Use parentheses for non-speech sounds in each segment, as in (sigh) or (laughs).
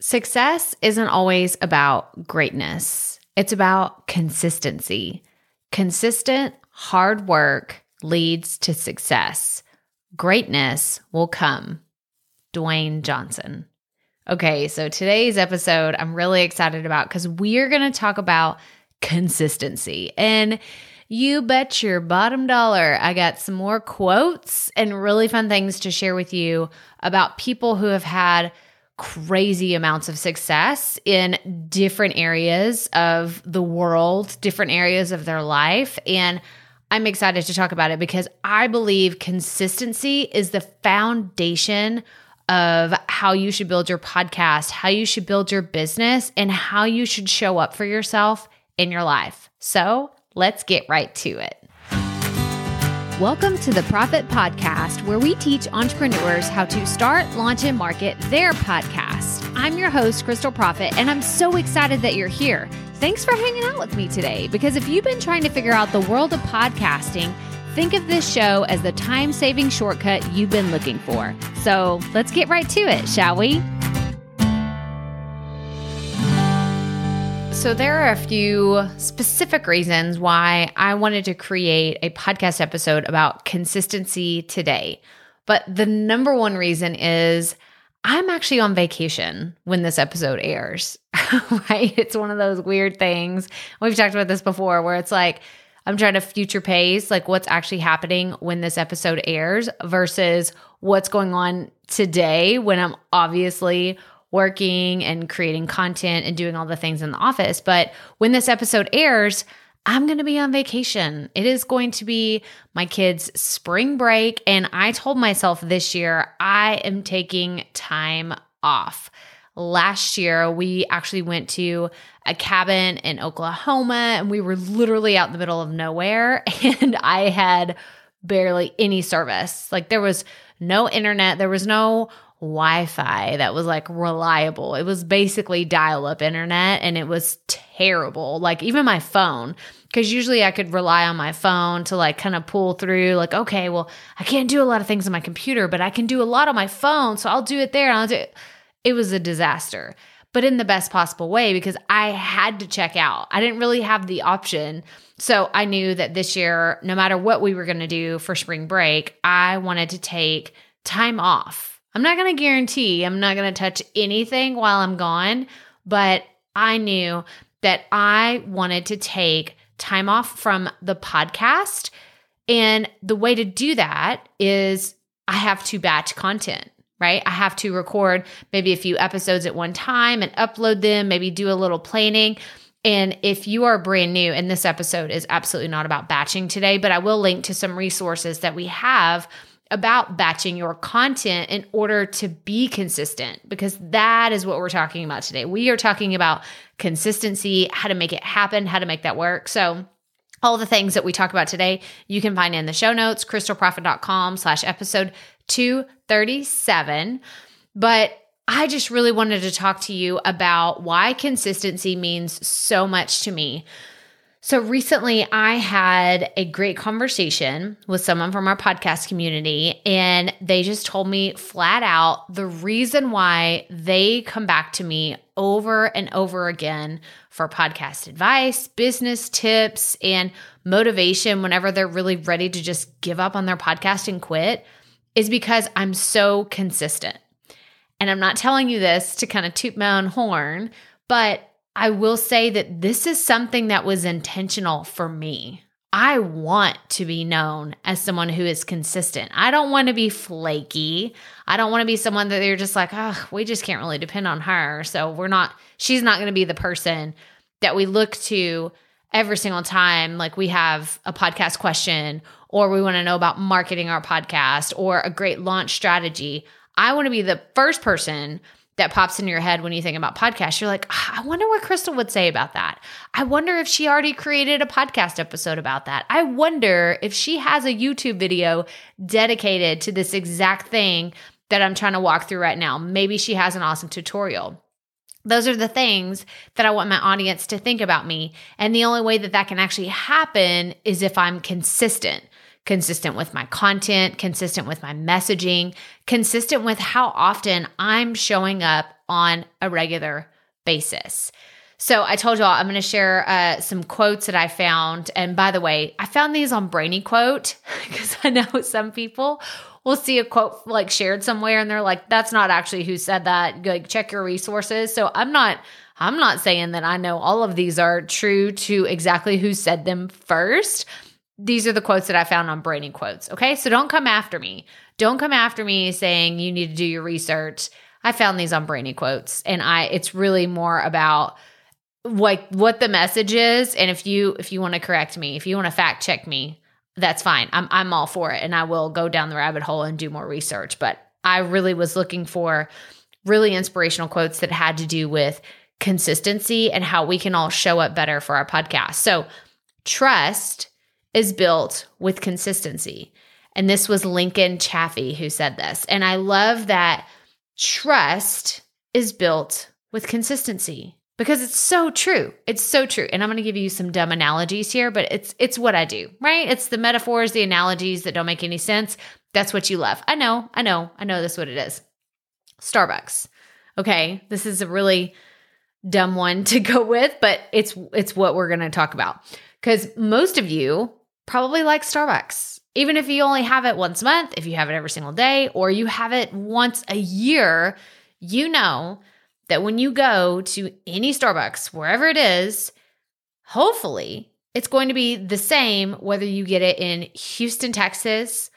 Success isn't always about greatness, it's about consistency. Consistent hard work leads to success. Greatness will come. Dwayne Johnson. Okay, so today's episode I'm really excited about because we are going to talk about consistency. And you bet your bottom dollar I got some more quotes and really fun things to share with you about people who have had crazy amounts of success in different areas of the world, different areas of their life. And I'm excited to talk about it because I believe consistency is the foundation of how you should build your podcast, how you should build your business, and how you should show up for yourself in your life. So let's get right to it. Welcome to the Profit Podcast, where we teach entrepreneurs how to start, launch, and market their podcast. I'm your host, Crystal Profit, and I'm so excited that you're here. Thanks for hanging out with me today because if you've been trying to figure out the world of podcasting, think of this show as the time saving shortcut you've been looking for. So let's get right to it, shall we? So, there are a few specific reasons why I wanted to create a podcast episode about consistency today. But the number one reason is I'm actually on vacation when this episode airs, (laughs) right? It's one of those weird things. We've talked about this before where it's like, I'm trying to future pace like what's actually happening when this episode airs versus what's going on today when I'm obviously working and creating content and doing all the things in the office. But when this episode airs, I'm going to be on vacation. It is going to be my kids' spring break. And I told myself this year, I am taking time off. Last year, we actually went to a cabin in Oklahoma and we were literally out in the middle of nowhere. (laughs) And I had barely any service. Like there was no internet, there was no Wi Fi that was like reliable. It was basically dial up internet and it was terrible. Like even my phone, because usually I could rely on my phone to like kind of pull through, like, okay, well, I can't do a lot of things on my computer, but I can do a lot on my phone. So I'll do it there. I'll do it. It was a disaster, but in the best possible way because I had to check out. I didn't really have the option. So I knew that this year, no matter what we were going to do for spring break, I wanted to take time off I'm not going to guarantee I'm not going to touch anything while I'm gone, but I knew that I wanted to take time off from the podcast. And the way to do that is I have to batch content, right? I have to record maybe a few episodes at one time and upload them, maybe do a little planning. And if you are brand new, and this episode is absolutely not about batching today, but I will link to some resources that we have about batching your content in order to be consistent because that is what we're talking about today. We are talking about consistency, how to make it happen, how to make that work. So all the things that we talk about today, you can find in the show notes, crystalprofit.com slash episode 237. But I just really wanted to talk to you about why consistency means so much to me. So recently, I had a great conversation with someone from our podcast community, and they just told me flat out the reason why they come back to me over and over again for podcast advice, business tips, and motivation whenever they're really ready to just give up on their podcast and quit is because I'm so consistent. And I'm not telling you this to kind of toot my own horn, but I will say that this is something that was intentional for me. I want to be known as someone who is consistent. I don't want to be flaky. I don't want to be someone that they're just like, oh, we just can't really depend on her. So we're not, she's not going to be the person that we look to every single time. Like we have a podcast question or we want to know about marketing our podcast or a great launch strategy. I want to be the first person that pops in your head when you think about podcasts. You're like, oh, I wonder what Crystal would say about that. I wonder if she already created a podcast episode about that. I wonder if she has a YouTube video dedicated to this exact thing that I'm trying to walk through right now. Maybe she has an awesome tutorial. Those are the things that I want my audience to think about me. And the only way that that can actually happen is if I'm consistent. Consistent with my content, consistent with my messaging, consistent with how often I'm showing up on a regular basis. So I told y'all I'm going to share uh, some quotes that I found. And by the way, I found these on Brainy Quote (laughs) because I know some people will see a quote like shared somewhere and they're like, that's not actually who said that. Like check your resources. So I'm not I'm not saying that I know all of these are true to exactly who said them first. These are the quotes that I found on Brainy Quotes. Okay. So don't come after me. Don't come after me saying you need to do your research. I found these on Brainy Quotes and I it's really more about like what the message is and if you if you want to correct me, if you want to fact check me, that's fine. I'm I'm all for it and I will go down the rabbit hole and do more research, but I really was looking for really inspirational quotes that had to do with consistency and how we can all show up better for our podcast. So, trust is built with consistency. And this was Lincoln Chafee who said this. And I love that trust is built with consistency because it's so true. It's so true. And I'm going to give you some dumb analogies here, but it's it's what I do, right? It's the metaphors, the analogies that don't make any sense. That's what you love. I know. I know. I know this what it is. Starbucks. Okay, this is a really dumb one (laughs) to go with, but it's it's what we're going to talk about. Cuz most of you probably like Starbucks. Even if you only have it once a month, if you have it every single day or you have it once a year, you know that when you go to any Starbucks, wherever it is, hopefully it's going to be the same whether you get it in Houston, Texas,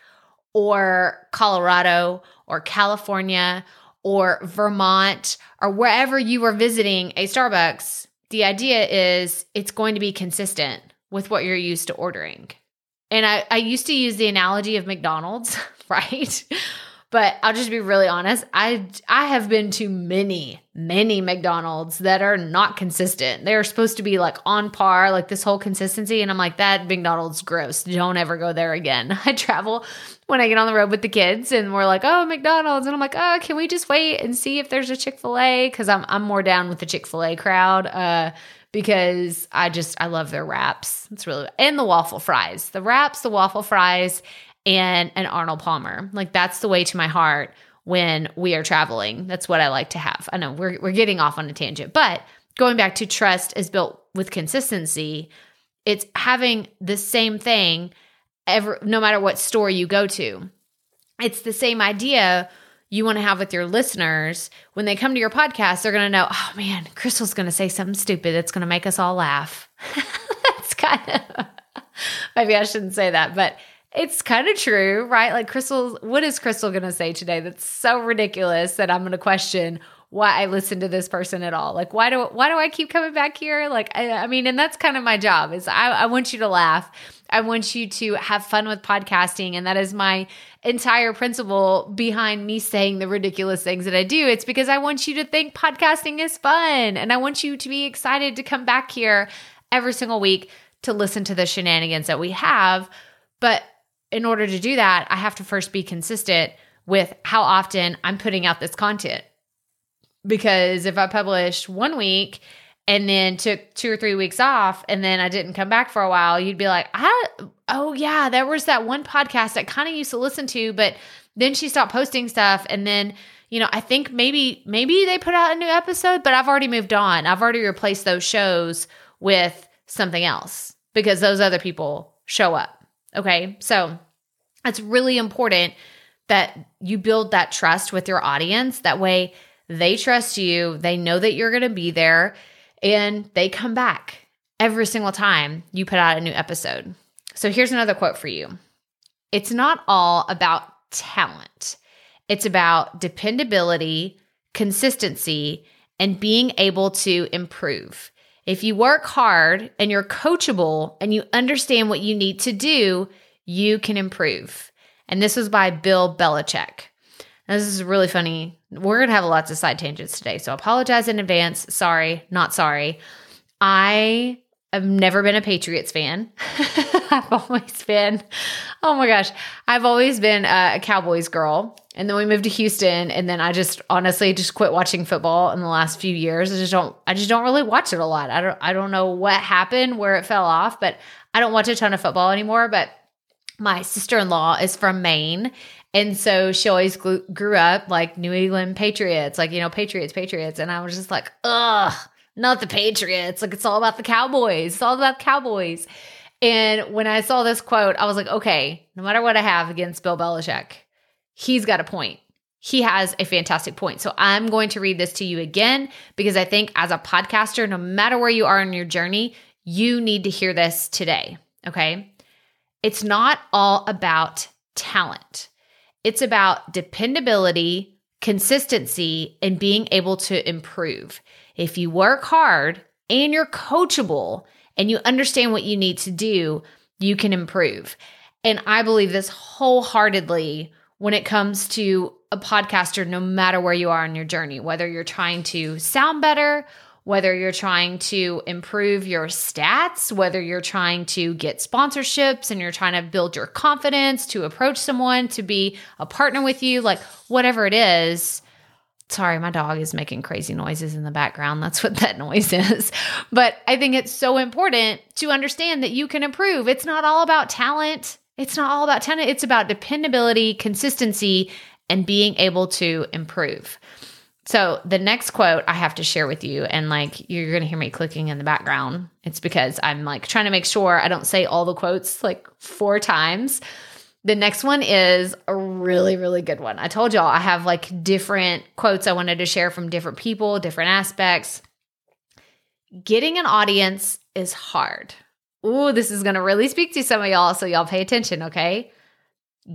or Colorado, or California, or Vermont or wherever you are visiting a Starbucks, the idea is it's going to be consistent with what you're used to ordering. And I, I used to use the analogy of McDonald's, (laughs) right? But I'll just be really honest. I I have been to many, many McDonald's that are not consistent. They're supposed to be like on par, like this whole consistency. And I'm like, that McDonald's gross. Don't ever go there again. (laughs) I travel when I get on the road with the kids and we're like, oh, McDonald's. And I'm like, oh, can we just wait and see if there's a Chick-fil-A? Because I'm I'm more down with the Chick-fil-A crowd. Uh because I just I love their wraps. It's really and the waffle fries. The wraps, the waffle fries, and an Arnold Palmer. Like that's the way to my heart when we are traveling. That's what I like to have. I know we're we're getting off on a tangent, but going back to trust is built with consistency. It's having the same thing ever no matter what store you go to. It's the same idea you want to have with your listeners when they come to your podcast they're going to know oh man crystal's going to say something stupid that's going to make us all laugh (laughs) that's kind of maybe i shouldn't say that but it's kind of true, right? Like Crystal, what is Crystal going to say today that's so ridiculous that I'm going to question why I listen to this person at all? Like, why do why do I keep coming back here? Like, I, I mean, and that's kind of my job is I, I want you to laugh. I want you to have fun with podcasting, and that is my entire principle behind me saying the ridiculous things that I do. It's because I want you to think podcasting is fun, and I want you to be excited to come back here every single week to listen to the shenanigans that we have. But in order to do that, I have to first be consistent with how often I'm putting out this content. Because if I published one week and then took two or three weeks off and then I didn't come back for a while, you'd be like, I, oh, yeah, there was that one podcast I kind of used to listen to, but then she stopped posting stuff. And then, you know, I think maybe, maybe they put out a new episode, but I've already moved on. I've already replaced those shows with something else because those other people show up. Okay. So it's really important that you build that trust with your audience. That way they trust you, they know that you're going to be there, and they come back every single time you put out a new episode. So here's another quote for you It's not all about talent, it's about dependability, consistency, and being able to improve. If you work hard and you're coachable and you understand what you need to do, you can improve. And this was by Bill Belichick. This is really funny. We're going to have lots of side tangents today. So apologize in advance. Sorry, not sorry. I have never been a Patriots fan. (laughs) I've always been, oh my gosh, I've always been a, a, Cowboys girl. And then we moved to Houston, and then I just honestly just quit watching football in the last few years. I just don't, I just don't really watch it a lot. I don't, I don't know what happened where it fell off, but I don't watch a ton of football anymore. But my sister in law is from Maine. And so she always grew, up like New England Patriots, like, you know, Patriots, Patriots. And I was just like, ugh, not the Patriots. Like, it's all about the Cowboys. It's all about Cowboys. And when I saw this quote, I was like, okay, no matter what I have against Bill Belichick, he's got a point. He has a fantastic point. So I'm going to read this to you again because I think as a podcaster, no matter where you are in your journey, you need to hear this today. Okay. It's not all about talent, it's about dependability, consistency, and being able to improve. If you work hard and you're coachable and you understand what you need to do, you can improve. And I believe this wholeheartedly when it comes to a podcaster, no matter where you are in your journey, whether you're trying to sound better whether you're trying to improve your stats, whether you're trying to get sponsorships and you're trying to build your confidence to approach someone to be a partner with you, like whatever it is. Sorry, my dog is making crazy noises in the background. That's what that (laughs) noise is. But I think it's so important to understand that you can improve. It's not all about talent. It's not all about talent. It's about dependability, consistency, and being able to improve. So the next quote I have to share with you, and like you're gonna hear me clicking in the background. It's because I'm like trying to make sure I don't say all the quotes like four times. The next one is a really, really good one. I told y'all I have like different quotes I wanted to share from different people, different aspects. Getting an audience is hard. Ooh, this is gonna really speak to some of y'all, so y'all pay attention, okay?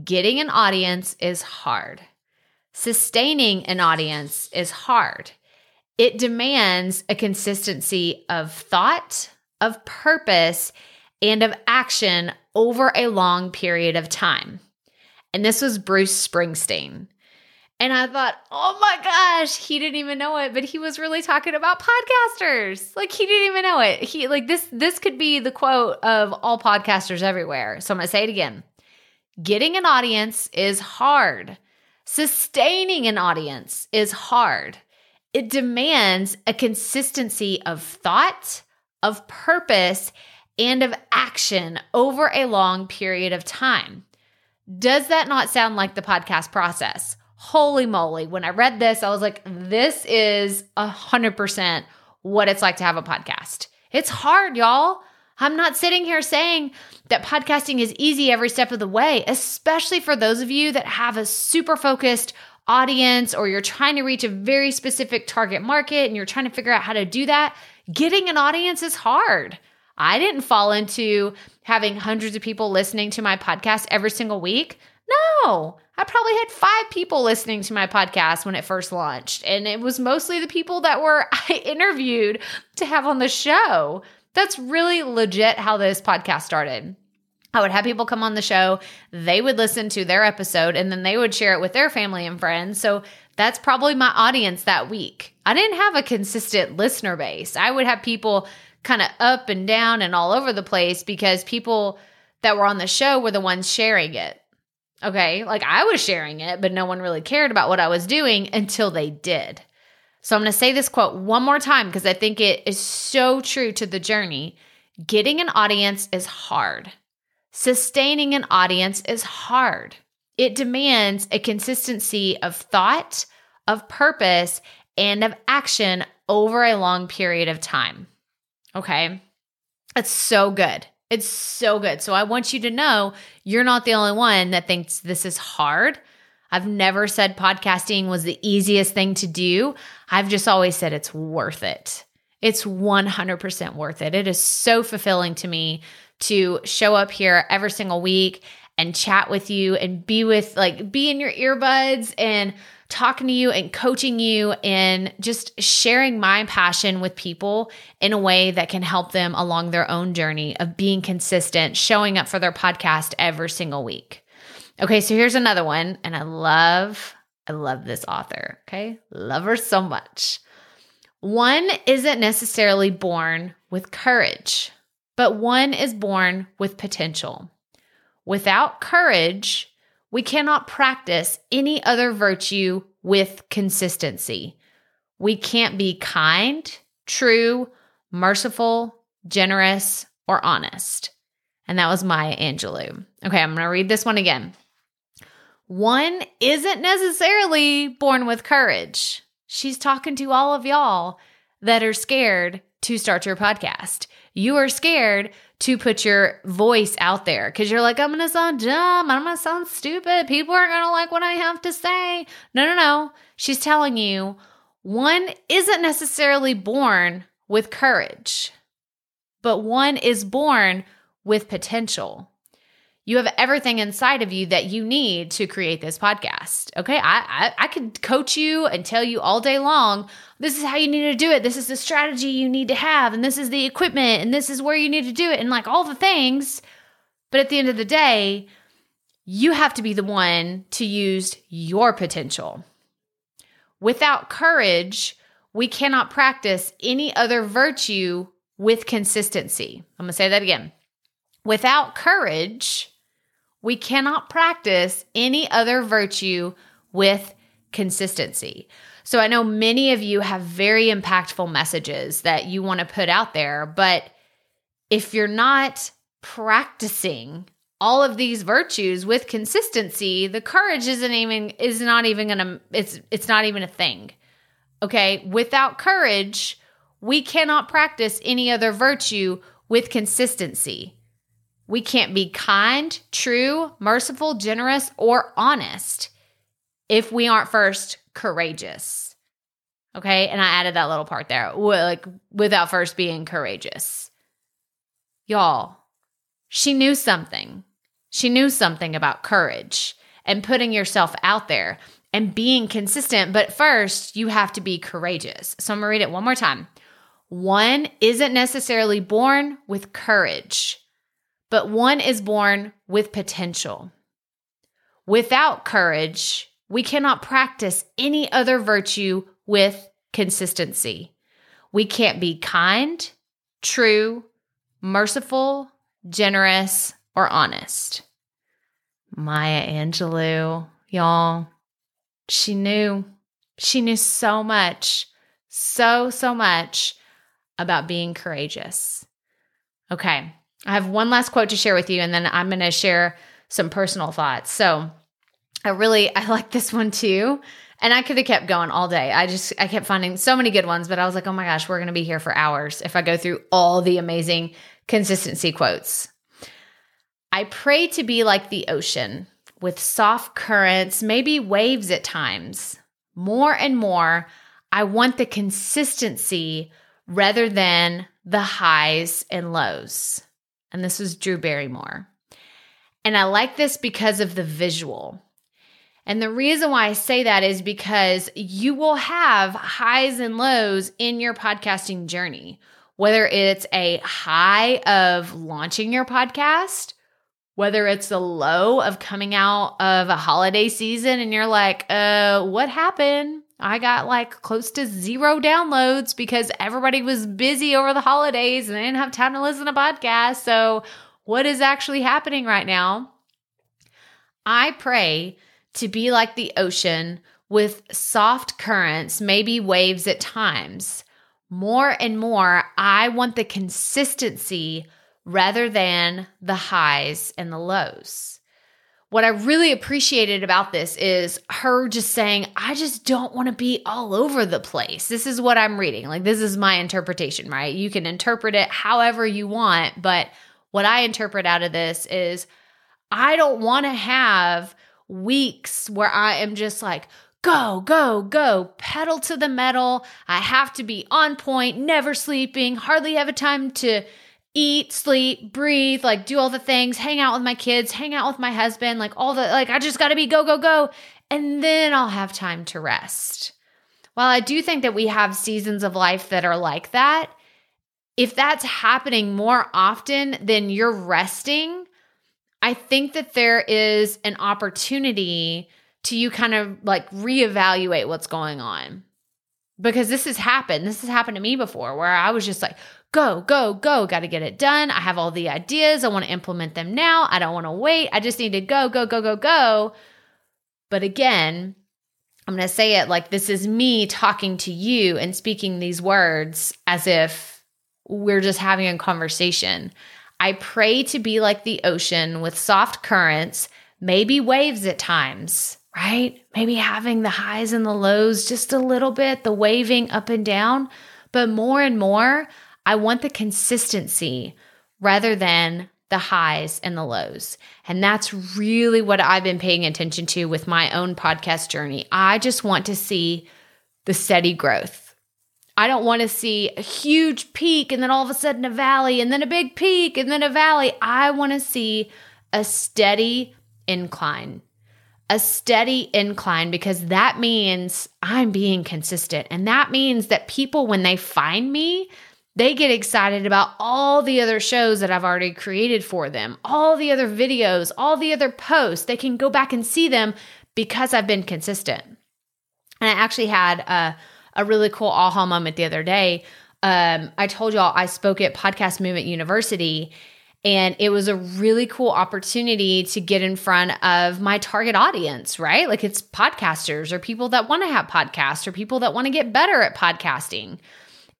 Getting an audience is hard. Sustaining an audience is hard. It demands a consistency of thought, of purpose, and of action over a long period of time. And this was Bruce Springsteen. And I thought, oh my gosh, he didn't even know it, but he was really talking about podcasters. Like he didn't even know it. He like this this could be the quote of all podcasters everywhere. So I'm going to say it again. Getting an audience is hard. Sustaining an audience is hard. It demands a consistency of thought, of purpose, and of action over a long period of time. Does that not sound like the podcast process? Holy moly. When I read this, I was like, this is a 100% what it's like to have a podcast. It's hard, y'all. I'm not sitting here saying that podcasting is easy every step of the way, especially for those of you that have a super focused audience or you're trying to reach a very specific target market and you're trying to figure out how to do that. Getting an audience is hard. I didn't fall into having hundreds of people listening to my podcast every single week. No, I probably had five people listening to my podcast when it first launched, and it was mostly the people that were (laughs) I interviewed to have on the show. That's really legit how this podcast started. I would have people come on the show, they would listen to their episode, and then they would share it with their family and friends. So that's probably my audience that week. I didn't have a consistent listener base. I would have people kind of up and down and all over the place because people that were on the show were the ones sharing it. Okay. Like I was sharing it, but no one really cared about what I was doing until they did. So I'm going to say this quote one more time because I think it is so true to the journey. Getting an audience is hard. Sustaining an audience is hard. It demands a consistency of thought, of purpose, and of action over a long period of time. Okay. It's so good. It's so good. So I want you to know you're not the only one that thinks this is hard. I've never said podcasting was the easiest thing to do. I've just always said it's worth it. It's 100% worth it. It is so fulfilling to me to show up here every single week and chat with you and be with, like, be in your earbuds and talking to you and coaching you and just sharing my passion with people in a way that can help them along their own journey of being consistent, showing up for their podcast every single week. Okay, so here's another one, and I love, I love this author. Okay, love her so much. One isn't necessarily born with courage, but one is born with potential. Without courage, we cannot practice any other virtue with consistency. We can't be kind, true, merciful, generous, or honest. And that was Maya Angelou. Okay, I'm going to read this one again. One isn't necessarily born with courage. She's talking to all of y'all that are scared to start your podcast. You are scared to put your voice out there because you're like, I'm going to sound dumb. I'm going to sound stupid. People aren't going to like what I have to say. No, no, no. She's telling you one isn't necessarily born with courage, but one is born with potential. You have everything inside of you that you need to create this podcast. Okay. I, I, I could coach you and tell you all day long, this is how you need to do it. This is the strategy you need to have. And this is the equipment. And this is where you need to do it. And like all the things. But at the end of the day, you have to be the one to use your potential. Without courage, we cannot practice any other virtue with consistency. I'm going to say that again. Without courage, we cannot practice any other virtue with consistency. So I know many of you have very impactful messages that you want to put out there, but if you're not practicing all of these virtues with consistency, the courage isn't even is not even going to it's it's not even a thing. Okay? Without courage, we cannot practice any other virtue with consistency. We can't be kind, true, merciful, generous, or honest if we aren't first courageous. Okay. And I added that little part there, like without first being courageous. Y'all, she knew something. She knew something about courage and putting yourself out there and being consistent. But first, you have to be courageous. So I'm going to read it one more time. One isn't necessarily born with courage but one is born with potential. Without courage, we cannot practice any other virtue with consistency. We can't be kind, true, merciful, generous, or honest. Maya Angelou, y'all, she knew. She knew so much, so, so much about being courageous. Okay, I have one last quote to share with you, and then I'm going to share some personal thoughts. So I really (laughs) I like this one too. And I could have kept going all day. I just I kept finding so many good ones, but I was like, oh my gosh, we're gonna be here for hours if I go through all the amazing consistency quotes. I pray to be like the ocean with soft currents, maybe waves at times. More and more, I want the consistency rather than the highs and lows and this was Drew Barrymore. And I like this because of the visual. And the reason why I say that is because you will have highs and lows in your podcasting journey, whether it's a high of launching your podcast, whether it's the low of coming out of a holiday season and you're like, uh, what happened? I got like close to zero downloads because everybody was busy over the holidays and I didn't have time to listen to podcasts. So, what is actually happening right now? I pray to be like the ocean with soft currents, maybe waves at times. More and more, I want the consistency rather than the highs and the lows what I really appreciated about this is her just saying, I just don't want to be all over the place. This is what I'm reading. Like, this is my interpretation, right? You can interpret it however you want. But what I interpret out of this is, I don't want to have weeks where I am just like, go, go, go, pedal to the metal. I have to be on point, never sleeping, hardly have a time to eat, sleep, breathe, like do all the things, hang out with my kids, hang out with my husband, like all the, like I just got to be go, go, go. And then I'll have time to rest. While I do think that we have seasons of life that are like that, if that's happening more often than you're resting, I think that there is an opportunity to you kind of like reevaluate what's going on. Because this has happened. This has happened to me before where I was just like, go, go, go. Got to get it done. I have all the ideas. I want to implement them now. I don't want to wait. I just need to go, go, go, go, go. But again, I'm going to say it like this is me talking to you and speaking these words as if we're just having a conversation. I pray to be like the ocean with soft currents, maybe waves at times, right? Maybe having the highs and the lows just a little bit, the waving up and down. But more and more, I want the consistency rather than the highs and the lows. And that's really what I've been paying attention to with my own podcast journey. I just want to see the steady growth. I don't want to see a huge peak and then all of a sudden a valley and then a big peak and then a valley. I want to see a steady incline. A steady incline because that means I'm being consistent. And that means that people, when they find me, they get excited about all the other shows that I've already created for them, all the other videos, all the other posts. They can go back and see them because I've been consistent. And I actually had a, a really cool aha moment the other day. Um, I told y'all I spoke at Podcast Movement University, and it was a really cool opportunity to get in front of my target audience, right? Like it's podcasters or people that want to have podcasts or people that want to get better at podcasting.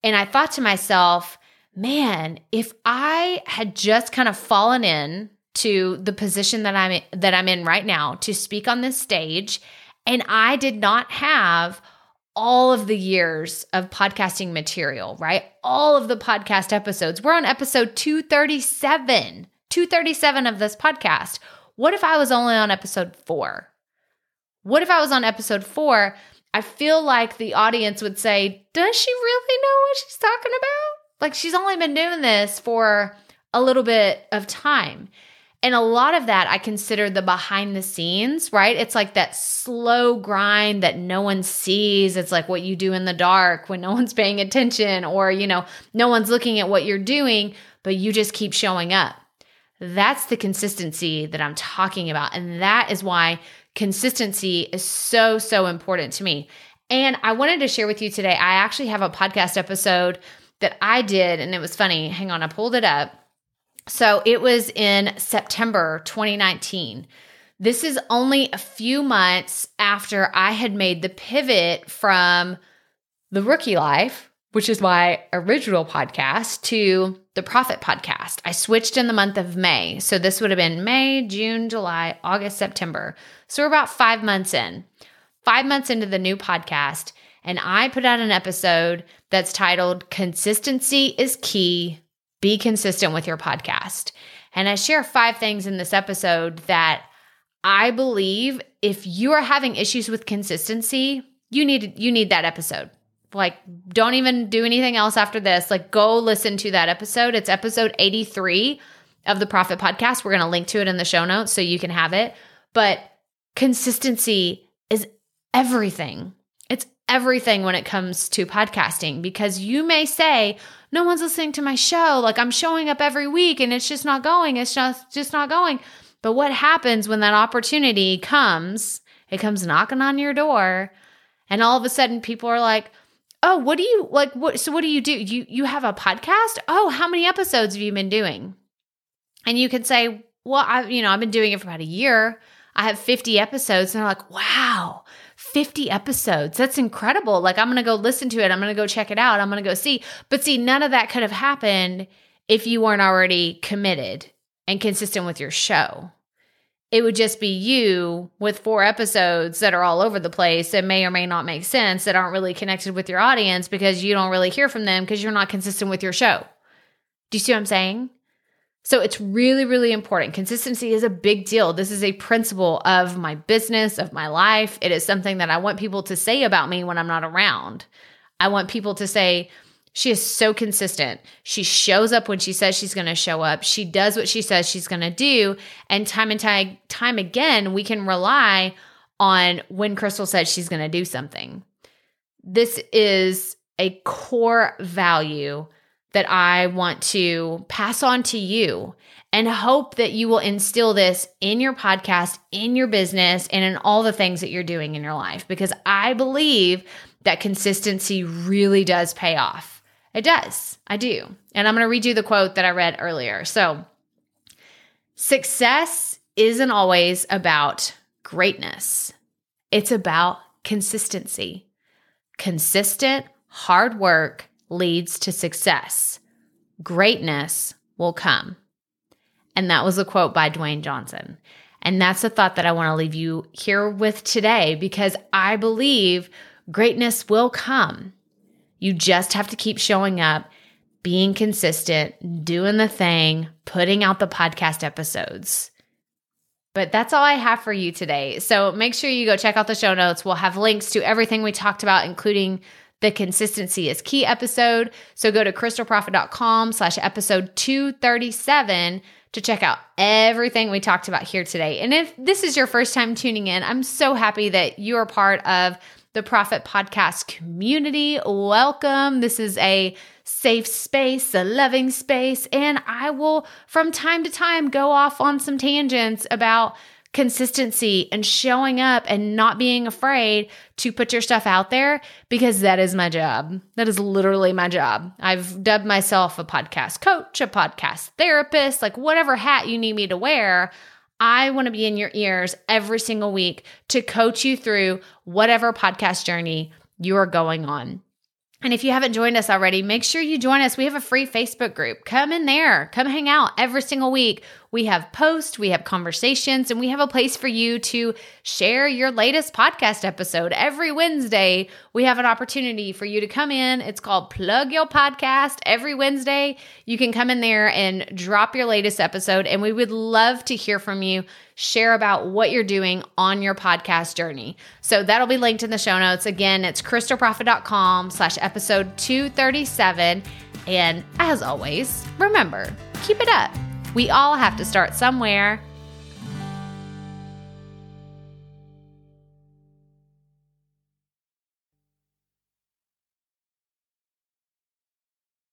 And I thought to myself, man, if I had just kind of fallen in to the position that I'm in, that I'm in right now to speak on this stage and I did not have all of the years of podcasting material, right? All of the podcast episodes. We're on episode 237. 237 of this podcast. What if I was only on episode 4? What if I was on episode 4 I feel like the audience would say, Does she really know what she's talking about? Like she's only been doing this for a little bit of time. And a lot of that I consider the behind the scenes, right? It's like that slow grind that no one sees. It's like what you do in the dark when no (laughs) one's paying attention or, you know, no one's looking at what you're doing, but you just keep showing up. That's the consistency that I'm talking about. And that is why consistency is so, so important to me. And I wanted to share with you today, I actually have a podcast episode that I did, and it was funny. Hang on, I pulled it up. So it was in September 2019. This is only a few months after I had made the pivot from the rookie life, which is my original podcast, to the Profit Podcast. I switched in the month of May. So this would have been May, June, July, August, September. So we're about five months in, five months into the new podcast. And I put out an episode that's titled Consistency is Key. Be consistent with your podcast. And I share five things in this episode that I believe if you are having issues with consistency, you need you need that episode. Like don't even do anything else after this. Like go listen to that episode. It's episode 83 of the Profit Podcast. We're going to link to it in the show notes so you can have it. But consistency is everything. It's everything when it comes to podcasting because you may say, no one's listening to my show. Like I'm showing up every week and it's just not going. It's just just not going. But what happens when that opportunity comes? It comes knocking on your door and all of a sudden people are like, "Oh, what do you like what so what do you do? You you have a podcast? Oh, how many episodes have you been doing?" And you can say, "Well, I've you know, I've been doing it for about a year." I have 50 episodes. And they're like, wow, 50 episodes. That's incredible. Like, I'm going to go listen to it. I'm going to go check it out. I'm going to go see. But see, none of that could have happened if you weren't already committed and consistent with your show. It would just be you with four episodes that are all over the place that may or may not make sense that aren't really connected with your audience because you don't really hear from them because you're not consistent with your show. Do you see what I'm saying? So it's really, really important. Consistency is a big deal. This is a principle of my business, of my life. It is something that I want people to say about me when I'm not around. I want people to say, she is so consistent. She shows up when she says she's going to show up. She does what she says she's going to do. And time and time, time again, we can rely on when Crystal says she's going to do something. This is a core value that I want to pass on to you and hope that you will instill this in your podcast, in your business, and in all the things that you're doing in your life because I believe that consistency really does pay off. It does. I do. And I'm going to read you the quote that I read earlier. So, success isn't always about greatness, it's about consistency. Consistent, hard work leads to success. Greatness will come. And that was a quote by Dwayne Johnson. And that's the thought that I want to leave you here with today because I believe greatness will come. You just have to keep showing up, being consistent, doing the thing, putting out the podcast episodes. But that's all I have for you today. So make sure you go check out the show notes. We'll have links to everything we talked about, including the consistency is key episode. So go to crystalprofit.com slash episode 237 to check out everything we talked about here today. And if this is your first time tuning in, I'm so happy that you are part of the Profit Podcast community. Welcome. This is a safe space, a loving space, and I will from time to time go off on some tangents about consistency and showing up and not being afraid to put your stuff out there because that is my job. That is literally my job. I've dubbed myself a podcast coach, a podcast therapist, like whatever hat you need me to wear. I want to be in your ears every single week to coach you through whatever podcast journey you are going on. And if you haven't joined us already, make sure you join us. We have a free Facebook group. Come in there, come hang out every single week. We have posts, we have conversations, and we have a place for you to share your latest podcast episode. Every Wednesday, we have an opportunity for you to come in. It's called Plug Your Podcast. Every Wednesday, you can come in there and drop your latest episode, and we would love to hear from you. Share about what you're doing on your podcast journey. So that'll be linked in the show notes. Again, it's crystalprofit.com slash episode 237. And as always, remember, keep it up. We all have to start somewhere.